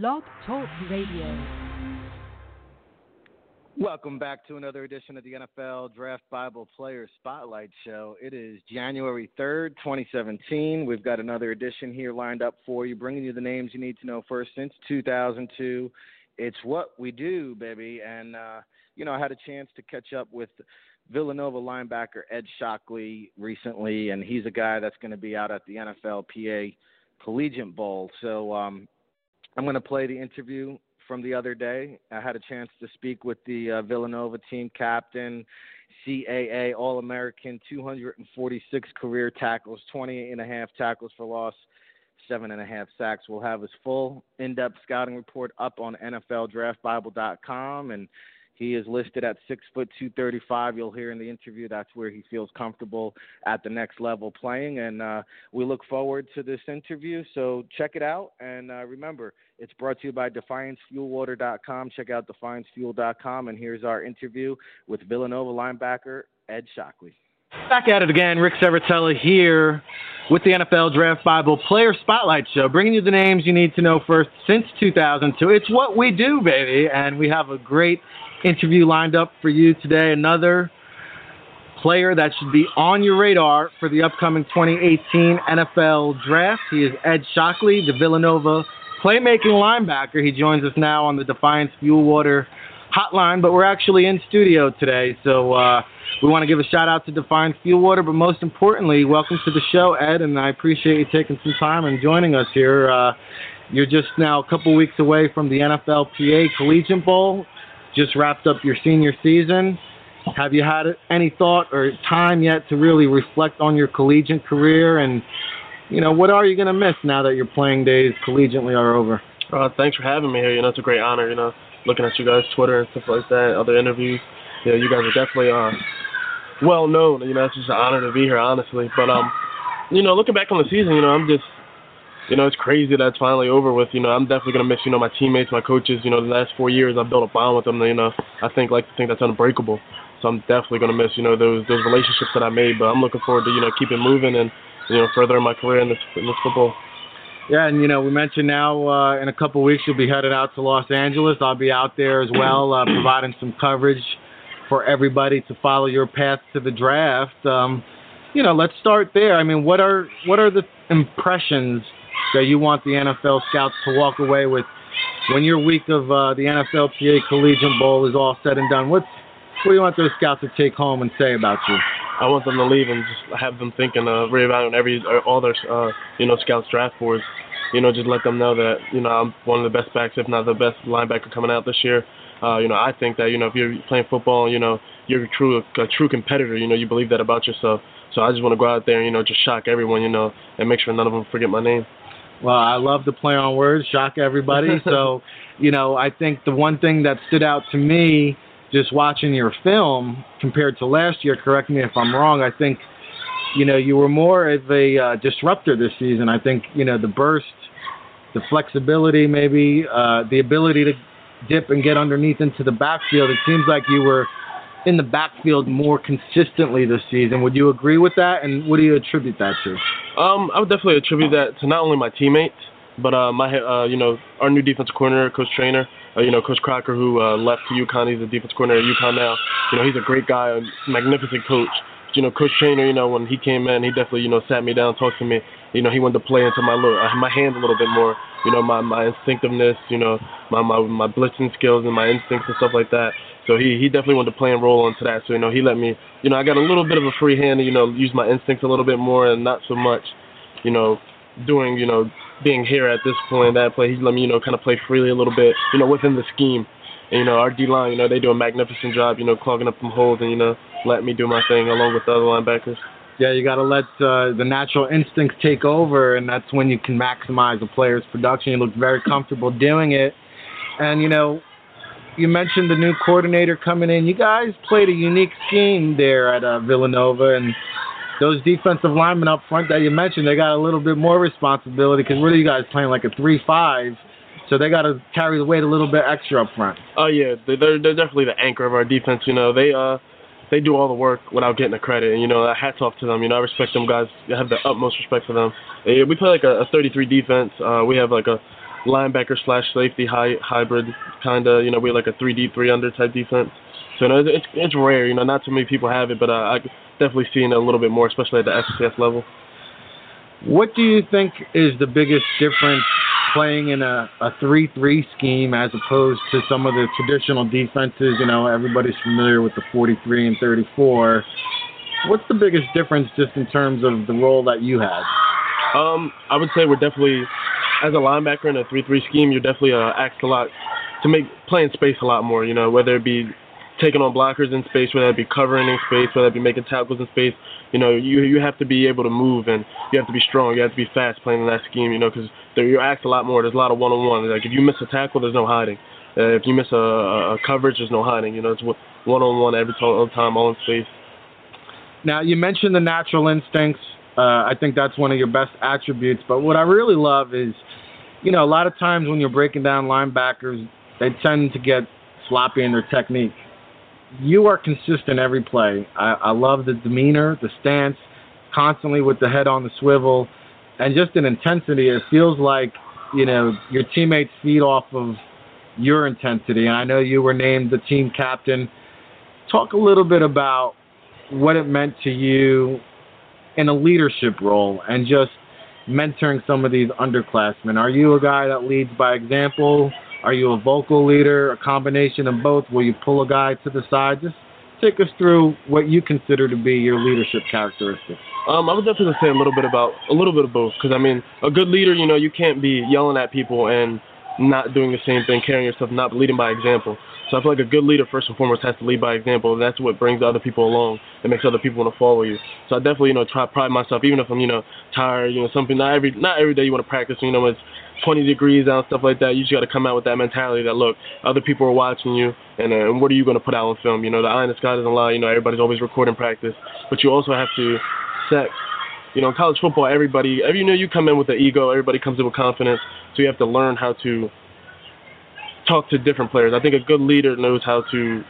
Blog Talk Radio. Welcome back to another edition of the NFL Draft Bible Player Spotlight Show. It is January 3rd, 2017. We've got another edition here lined up for you, bringing you the names you need to know first since 2002. It's what we do, baby. And, uh, you know, I had a chance to catch up with Villanova linebacker Ed Shockley recently, and he's a guy that's going to be out at the NFLPA Collegiate Bowl. So um, I'm going to play the interview from the other day. I had a chance to speak with the uh, Villanova team captain, CAA All American, 246 career tackles, 28 and a half tackles for loss, seven and a half sacks. We'll have his full in depth scouting report up on NFLDraftBible.com. And he is listed at six foot two thirty five. You'll hear in the interview that's where he feels comfortable at the next level playing, and uh, we look forward to this interview. So check it out, and uh, remember, it's brought to you by DefianceFuelWater.com. Check out DefianceFuel.com, and here's our interview with Villanova linebacker Ed Shockley. Back at it again, Ric Serritella here with the NFL Draft Bible Player Spotlight Show, bringing you the names you need to know first since 2002. It's what we do, baby, and we have a great interview lined up for you today. Another player that should be on your radar for the upcoming 2018 NFL Draft. He is Ed Shockley, the Villanova playmaking linebacker. He joins us now on the Defiance Fuel Water hotline, but we're actually in studio today, so uh, we want to give a shout out to Defiance Fuel Water, but most importantly, welcome to the show, Ed, and I appreciate you taking some time and joining us here. Uh, you're just now a couple weeks away from the NFLPA Collegiate Bowl just wrapped up your senior season. Have you had any thought or time yet to really reflect on your collegiate career? And, you know, what are you going to miss now that your playing days collegiately are over? Uh, thanks for having me here. You know, it's a great honor, you know, looking at you guys' Twitter and stuff like that, other interviews. Know, you guys are definitely uh, well known. You know, it's just an honor to be here, honestly. But, um, you know, looking back on the season, you know, I'm just you know, it's crazy that it's finally over with. You know, I'm definitely gonna miss, you know, my teammates, my coaches. You know, the last four years I've built a bond with them. You know, I think like to think that's unbreakable. So I'm definitely gonna miss, you know, those those relationships that I made. But I'm looking forward to, you know, keeping moving and, you know, furthering my career in this in this football. Yeah, and you know, we mentioned now uh, in a couple weeks you'll be headed out to Los Angeles. I'll be out there as well, uh, providing some coverage for everybody to follow your path to the draft. Um, you know, let's start there. I mean, what are what are the impressions that you want the NFL scouts to walk away with when your week of uh, the NFLPA Collegiate Bowl is all said and done? What's what do you want those scouts to take home and say about you? I want them to leave and just have them thinking, uh, reevaluating every all their uh, you know scouts draft boards. You know, just let them know that you know I'm one of the best backs, if not the best linebacker coming out this year. Uh, you know, I think that you know if you're playing football, you know you're a true a true competitor. You know, you believe that about yourself. So I just want to go out there and you know just shock everyone, you know, and make sure none of them forget my name. Well, I love to play on words, shock everybody. so, you know, I think the one thing that stood out to me just watching your film compared to last year, correct me if I'm wrong, I think, you know, you were more of a uh, disruptor this season. I think, you know, the burst, the flexibility, maybe, uh, the ability to dip and get underneath into the backfield. It seems like you were in the backfield more consistently this season. Would you agree with that? And what do you attribute that to? Um, I would definitely attribute that to not only my teammates, but uh, my uh, you know our new defensive coordinator, Coach Trainer, uh, you know Coach Crocker, who uh, left to UConn. He's a defensive coordinator at UConn now. You know he's a great guy, a magnificent coach. You know Coach Trainer, you know when he came in, he definitely you know sat me down, talked to me. You know he wanted to play into my little, uh, my hands a little bit more. You know my my instinctiveness, you know my my my blitzing skills and my instincts and stuff like that. So he he definitely wanted to play and roll into that. So you know he let me, you know I got a little bit of a free hand, you know use my instincts a little bit more and not so much you know, doing, you know, being here at this point, that play, he's let me, you know, kind of play freely a little bit, you know, within the scheme. And, you know, our D line, you know, they do a magnificent job, you know, clogging up some holes and, you know, let me do my thing along with the other linebackers. Yeah, you got to let uh, the natural instincts take over, and that's when you can maximize a player's production. You look very comfortable doing it. And, you know, you mentioned the new coordinator coming in. You guys played a unique scheme there at uh, Villanova, and those defensive linemen up front that you mentioned, they got a little bit more responsibility because what are you guys playing like a three-five? So they got to carry the weight a little bit extra up front. Oh yeah, they're they're definitely the anchor of our defense. You know, they uh they do all the work without getting the credit. And you know, hats off to them. You know, I respect them guys. I have the utmost respect for them. We play like a, a 33 defense. Uh, we have like a linebacker slash safety high, hybrid kind of. You know, we're like a 3D, three under type defense. So you know, it's it's rare. You know, not too many people have it, but uh, I definitely seen a little bit more, especially at the FCS level. What do you think is the biggest difference playing in a, a 3-3 scheme as opposed to some of the traditional defenses? You know, everybody's familiar with the 43 and 34. What's the biggest difference just in terms of the role that you had? Um, I would say we're definitely, as a linebacker in a 3-3 scheme, you're definitely uh, asked a lot to make playing space a lot more. You know, whether it be taking on blockers in space, whether it be covering in space, whether it be making tackles in space. You know, you you have to be able to move and you have to be strong. You have to be fast playing in that scheme. You know, because you're asked a lot more. There's a lot of one-on-one. Like if you miss a tackle, there's no hiding. Uh, if you miss a, a coverage, there's no hiding. You know, it's one-on-one every time, all in space. Now you mentioned the natural instincts. Uh, I think that's one of your best attributes. But what I really love is, you know, a lot of times when you're breaking down linebackers, they tend to get sloppy in their technique you are consistent every play. I, I love the demeanor, the stance, constantly with the head on the swivel, and just an intensity. It feels like you know your teammates feed off of your intensity. And I know you were named the team captain. Talk a little bit about what it meant to you in a leadership role and just mentoring some of these underclassmen. Are you a guy that leads by example? Are you a vocal leader, a combination of both? Will you pull a guy to the side? Just take us through what you consider to be your leadership characteristics. Um, I would definitely say a little bit about a little bit of both, because I mean, a good leader, you know, you can't be yelling at people and not doing the same thing, carrying yourself, not leading by example. So I feel like a good leader, first and foremost, has to lead by example, and that's what brings other people along and makes other people want to follow you. So I definitely, you know, try pride myself, even if I'm, you know, tired, you know, something. Not every, not every day you want to practice. You know, it's 20 degrees out, stuff like that. You just got to come out with that mentality that look, other people are watching you, and, uh, and what are you going to put out on film? You know, the eye in the sky doesn't lie. You know, everybody's always recording practice, but you also have to set. You know, in college football, everybody, every you know, you come in with the ego. Everybody comes in with confidence, so you have to learn how to talk to different players. I think a good leader knows how to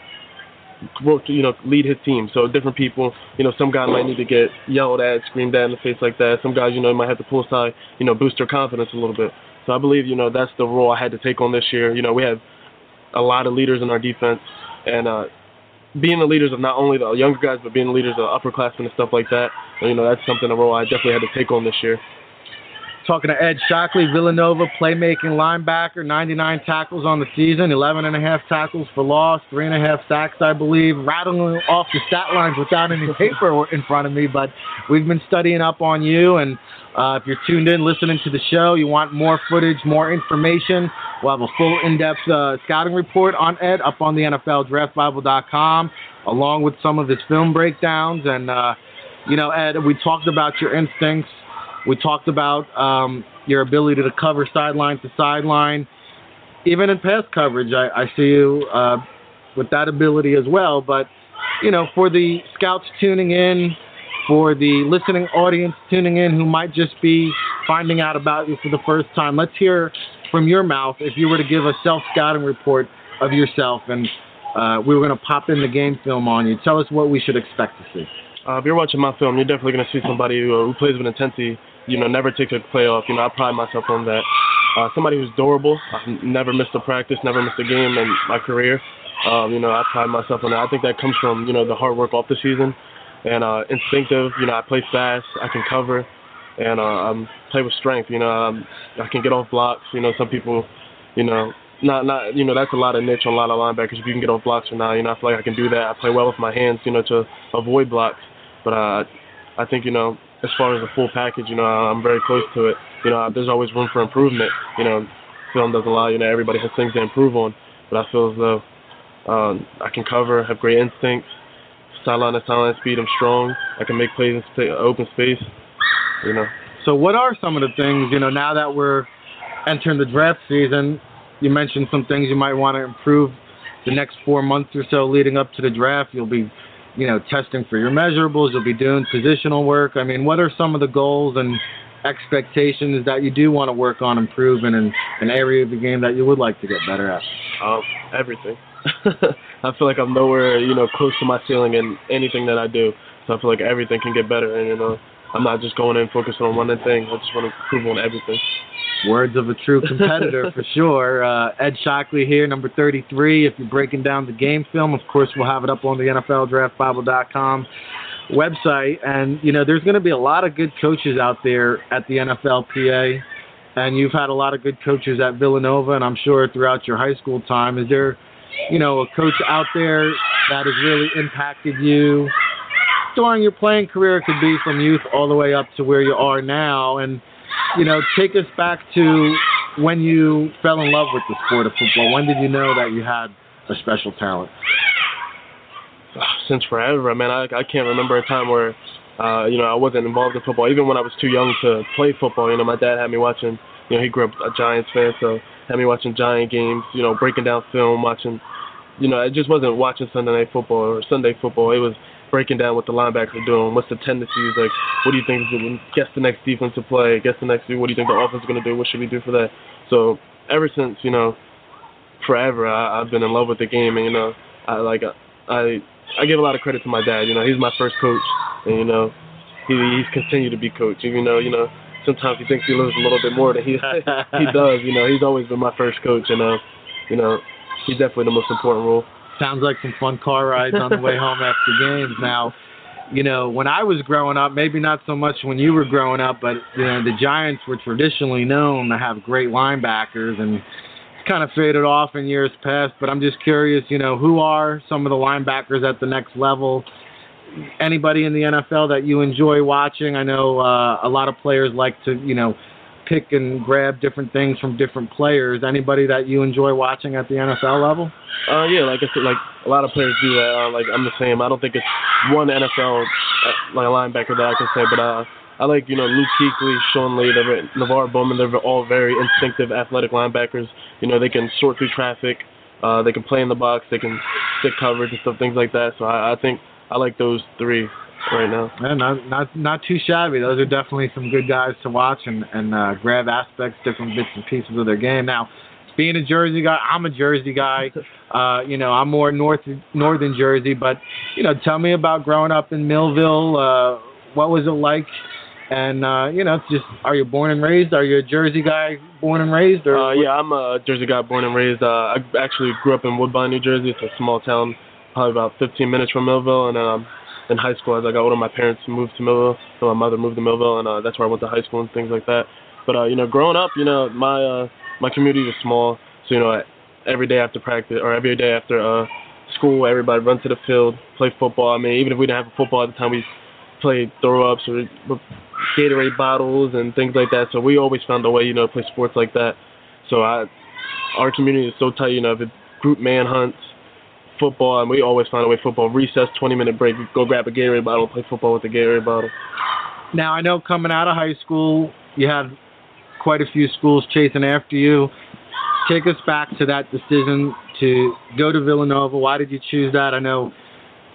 you know, lead his team. So different people, you know, some guy might need to get yelled at, screamed at in the face like that. Some guys, you know, might have to pull aside, you know, boost their confidence a little bit. So I believe, you know, that's the role I had to take on this year. You know, we have a lot of leaders in our defense, and uh, being the leaders of not only the younger guys, but being the leaders of upperclassmen and stuff like that. You know, that's something a role I definitely had to take on this year. Talking to Ed Shockley, Villanova playmaking linebacker, 99 tackles on the season, 11 and a half tackles for loss, three and a half sacks, I believe. Rattling off the stat lines without any paper in front of me, but we've been studying up on you. And uh, if you're tuned in, listening to the show, you want more footage, more information, we'll have a full in-depth uh, scouting report on Ed up on the NFLDraftBible.com, along with some of his film breakdowns. And uh, you know, Ed, we talked about your instincts we talked about um, your ability to cover sideline to sideline. Even in pass coverage, I, I see you uh, with that ability as well. But, you know, for the scouts tuning in, for the listening audience tuning in who might just be finding out about you for the first time, let's hear from your mouth if you were to give a self scouting report of yourself and uh, we were going to pop in the game film on you. Tell us what we should expect to see. Uh, if you're watching my film, you're definitely going to see somebody who, uh, who plays with intensity you know, never takes a play off. You know, I pride myself on that. Uh, somebody who's durable. I've never missed a practice, never missed a game in my career. Um, you know, I pride myself on that. I think that comes from, you know, the hard work off the season and uh, instinctive. You know, I play fast, I can cover, and uh, I play with strength. You know, um, I can get off blocks. You know, some people, you know, not not you know that's a lot of niche on a lot of linebackers. If you can get off blocks or not, you know, I feel like I can do that. I play well with my hands, you know, to avoid blocks. But uh, I think you know as far as the full package, you know, I'm very close to it. You know, there's always room for improvement. You know, film doesn't allow you know everybody has things to improve on, but I feel as though um, I can cover, have great instincts, sideline to sideline speed. I'm strong. I can make plays in open space. You know. So, what are some of the things you know now that we're entering the draft season? You mentioned some things you might want to improve the next four months or so leading up to the draft. You'll be you know, testing for your measurables. You'll be doing positional work. I mean, what are some of the goals and expectations that you do want to work on improving in an area of the game that you would like to get better at? Um, everything. I feel like I'm nowhere, you know, close to my ceiling in anything that I do. So I feel like everything can get better, and you know, I'm not just going in focusing on one thing. I just want to improve on everything. Words of a true competitor for sure. Uh, Ed Shockley here, number 33. If you're breaking down the game film, of course, we'll have it up on the NFLDraftBible.com website. And, you know, there's going to be a lot of good coaches out there at the NFLPA. And you've had a lot of good coaches at Villanova, and I'm sure throughout your high school time. Is there, you know, a coach out there that has really impacted you during your playing career? It could be from youth all the way up to where you are now. And, you know, take us back to when you fell in love with the sport of football. When did you know that you had a special talent? Since forever, I mean, I, I can't remember a time where, uh, you know, I wasn't involved in football. Even when I was too young to play football, you know, my dad had me watching. You know, he grew up a Giants fan, so had me watching Giant games. You know, breaking down film, watching. You know, it just wasn't watching Sunday night football or Sunday football. It was breaking down what the linebackers are doing, what's the tendencies, like what do you think is going guess the next defensive play, guess the next what do you think the offense is going to do, what should we do for that? So ever since you know, forever I, I've been in love with the game, and you know, I like I I give a lot of credit to my dad. You know, he's my first coach, and you know, he he's continued to be coach, even though you know sometimes he thinks he knows a little bit more than he he does. You know, he's always been my first coach, and uh, you know, he's definitely the most important role. Sounds like some fun car rides on the way home after games. Now, you know, when I was growing up, maybe not so much when you were growing up, but you know, the Giants were traditionally known to have great linebackers, and it's kind of faded off in years past. But I'm just curious, you know, who are some of the linebackers at the next level? Anybody in the NFL that you enjoy watching? I know uh, a lot of players like to, you know, pick and grab different things from different players. Anybody that you enjoy watching at the NFL level? Uh, yeah, like I said, like a lot of players do. Uh, like I'm the same. I don't think it's one NFL uh, like linebacker that I can say, but uh, I like you know Luke Kuechly, Sean Lee, they're, NaVorro Bowman. They're all very instinctive, athletic linebackers. You know they can sort through traffic. Uh, they can play in the box. They can stick coverage and stuff, things like that. So I, I think I like those three right now. Yeah, not not not too shabby. Those are definitely some good guys to watch and and uh, grab aspects, different bits and pieces of their game. Now, being a Jersey guy, I'm a Jersey guy. Uh, you know, I'm more north northern Jersey, but you know, tell me about growing up in Millville. Uh, what was it like? And uh, you know, just are you born and raised? Are you a Jersey guy, born and raised? Or uh, yeah, I'm a Jersey guy, born and raised. Uh, I actually grew up in Woodbine, New Jersey. It's a small town, probably about 15 minutes from Millville, and um, in high school as I got older, my parents moved to Millville, so my mother moved to Millville, and uh, that's where I went to high school and things like that. But uh, you know, growing up, you know, my uh, my community was small, so you know, every day after practice or every day after uh, school, everybody run to the field, play football. I mean, even if we didn't have football at the time, we played throw ups or Gatorade bottles and things like that. So we always found a way, you know, to play sports like that. So I, our community is so tight, you know, if it group manhunts, football, and we always find a way football. Recess, 20 minute break, go grab a Gatorade bottle, play football with the Gatorade bottle. Now, I know coming out of high school, you had quite a few schools chasing after you. Take us back to that decision to go to Villanova. Why did you choose that? I know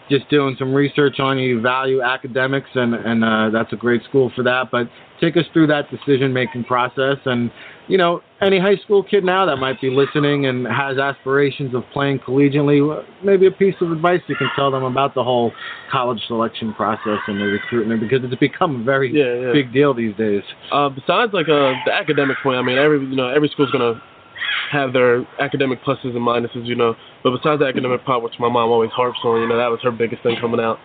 just doing some research on you, value academics, and and uh, that's a great school for that. But take us through that decision making process, and you know, any high school kid now that might be listening and has aspirations of playing collegiately, maybe a piece of advice you can tell them about the whole college selection process and the recruitment because it's become a very yeah, yeah. big deal these days. Uh, besides, like uh, the academic point, I mean, every you know every school's gonna have their academic pluses and minuses, you know. But besides the academic part, which my mom always harps on, you know, that was her biggest thing coming out.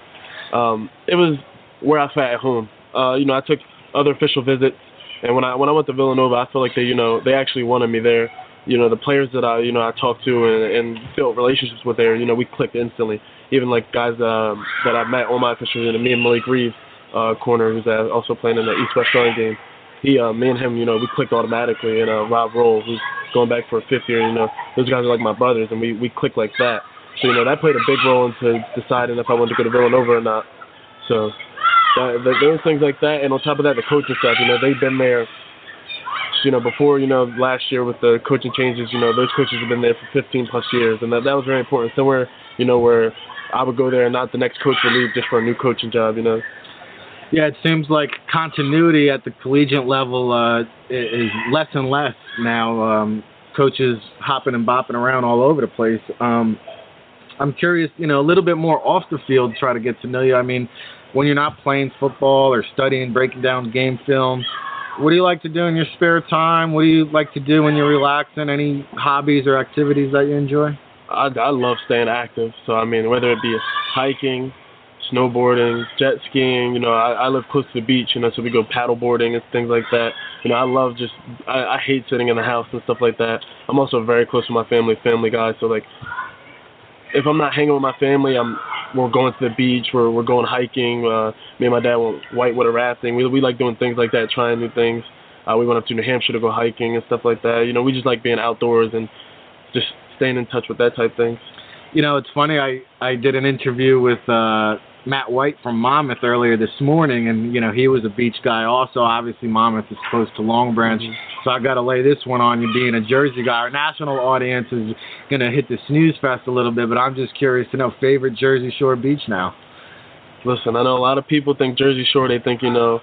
Um, it was where I felt at home. Uh, you know, I took other official visits, and when I when I went to Villanova, I felt like they, you know, they actually wanted me there. You know, the players that I, you know, I talked to and, and built relationships with there, you know, we clicked instantly. Even like guys um, that I met on my official visit, me and Malik Reaves, uh, corner, who's uh, also playing in the East West Rowing game. He, uh, me and him, you know, we clicked automatically. And uh, Rob Rolle, who's going back for a fifth year, you know, those guys are like my brothers, and we we clicked like that. So you know, that played a big role into deciding if I wanted to go to Villanova or not. So that, that, there things like that, and on top of that, the coaching stuff. You know, they've been there. You know, before you know last year with the coaching changes, you know those coaches have been there for 15 plus years, and that that was very important. Somewhere, you know, where I would go there and not the next coach would leave just for a new coaching job. You know. Yeah, it seems like continuity at the collegiate level uh, is less and less now. Um, coaches hopping and bopping around all over the place. Um, I'm curious, you know, a little bit more off the field, try to get to know you. I mean, when you're not playing football or studying, breaking down game film, what do you like to do in your spare time? What do you like to do when you're relaxing? Any hobbies or activities that you enjoy? I, I love staying active. So I mean, whether it be hiking, snowboarding, jet skiing. You know, I, I live close to the beach, you know, so we go paddle boarding and things like that. You know, I love just I, I hate sitting in the house and stuff like that. I'm also very close to my family, family guy. So like, if I'm not hanging with my family, I'm we're going to the beach, we're we're going hiking. Uh, me and my dad went whitewater rafting. We we like doing things like that, trying new things. Uh, we went up to New Hampshire to go hiking and stuff like that. You know, we just like being outdoors and just staying in touch with that type of things. You know, it's funny. I I did an interview with uh, Matt White from Monmouth earlier this morning, and you know he was a beach guy. Also, obviously Monmouth is close to Long Branch, mm-hmm. so I got to lay this one on you, being a Jersey guy. Our national audience is gonna hit the snooze fest a little bit, but I'm just curious to know favorite Jersey Shore beach now. Listen, I know a lot of people think Jersey Shore. They think you know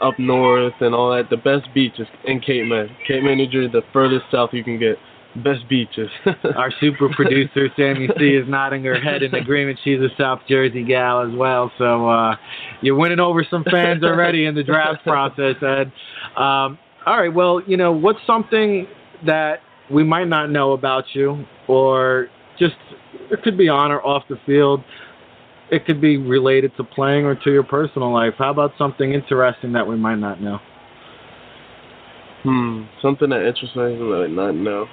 up north and all that. The best beach is in Cape May, Cape May, New Jersey, the furthest south you can get. Best beaches. Our super producer Sammy C is nodding her head in agreement. She's a South Jersey gal as well. So uh, you're winning over some fans already in the draft process, Ed. Um, all right. Well, you know what's something that we might not know about you, or just it could be on or off the field. It could be related to playing or to your personal life. How about something interesting that we might not know? Hmm, something that interests me that I might not know.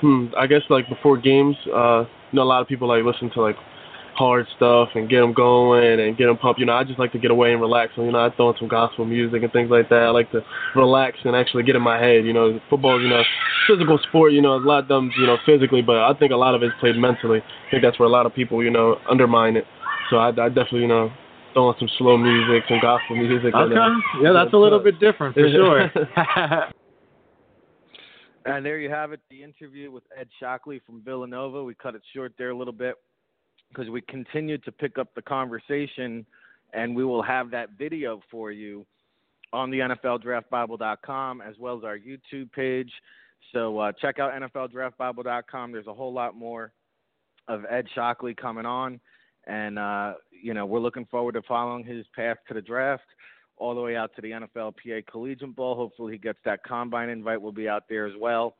Hmm, I guess like before games, uh, you know, a lot of people like listen to like hard stuff and get them going and get them pumped. You know, I just like to get away and relax. So, you know, I throw in some gospel music and things like that. I like to relax and actually get in my head. You know, football, you know, physical sport. You know, a lot of them, you know, physically, but I think a lot of it's played mentally. I think that's where a lot of people, you know, undermine it. So I, I definitely, you know, throw in some slow music, some gospel music. Okay, and, uh, yeah, that's a little bit different for sure. And there you have it, the interview with Ed Shockley from Villanova. We cut it short there a little bit because we continued to pick up the conversation, and we will have that video for you on the NFLDraftBible.com as well as our YouTube page. So uh, check out NFLDraftBible.com. There's a whole lot more of Ed Shockley coming on, and uh, you know we're looking forward to following his path to the draft all the way out to the NFLPA Collegiate Bowl. Hopefully, he gets that combine invite. We'll be out there as well,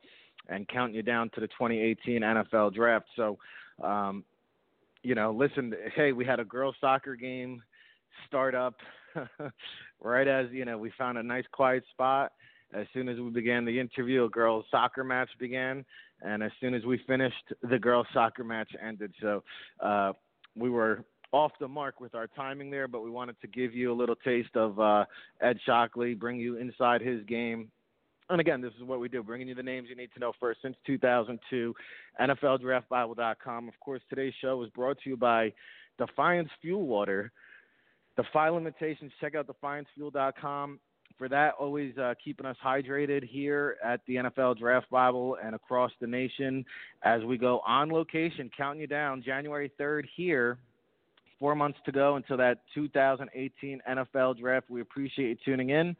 and counting you down to the 2018 NFL Draft. So, um, you know, listen. Hey, we had a girls' soccer game start up right as you know we found a nice quiet spot. As soon as we began the interview, a girls' soccer match began, and as soon as we finished, the girls' soccer match ended. So. Uh, we were off the mark with our timing there, but we wanted to give you a little taste of uh, Ed Shockley, bring you inside his game. And again, this is what we do, bringing you the names you need to know first since 2002, NFLDraftBible.com. Of course, today's show is brought to you by Defiance Fuel Water. The Defy limitations, check out defiancefuel.com. For that, always uh, keeping us hydrated here at the NFL Draft Bible and across the nation as we go on location, counting you down January 3rd here Four months to go until that 2018 NFL draft. We appreciate you tuning in.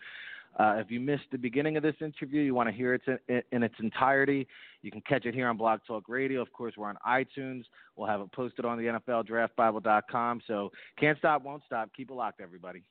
Uh, if you missed the beginning of this interview, you want to hear it in, in, its entirety, you can catch it here on Blog Talk Radio. Of course, we're on iTunes. We'll have it posted on the NFLDraftBible.com. So can't stop, won't stop. Keep it locked, everybody.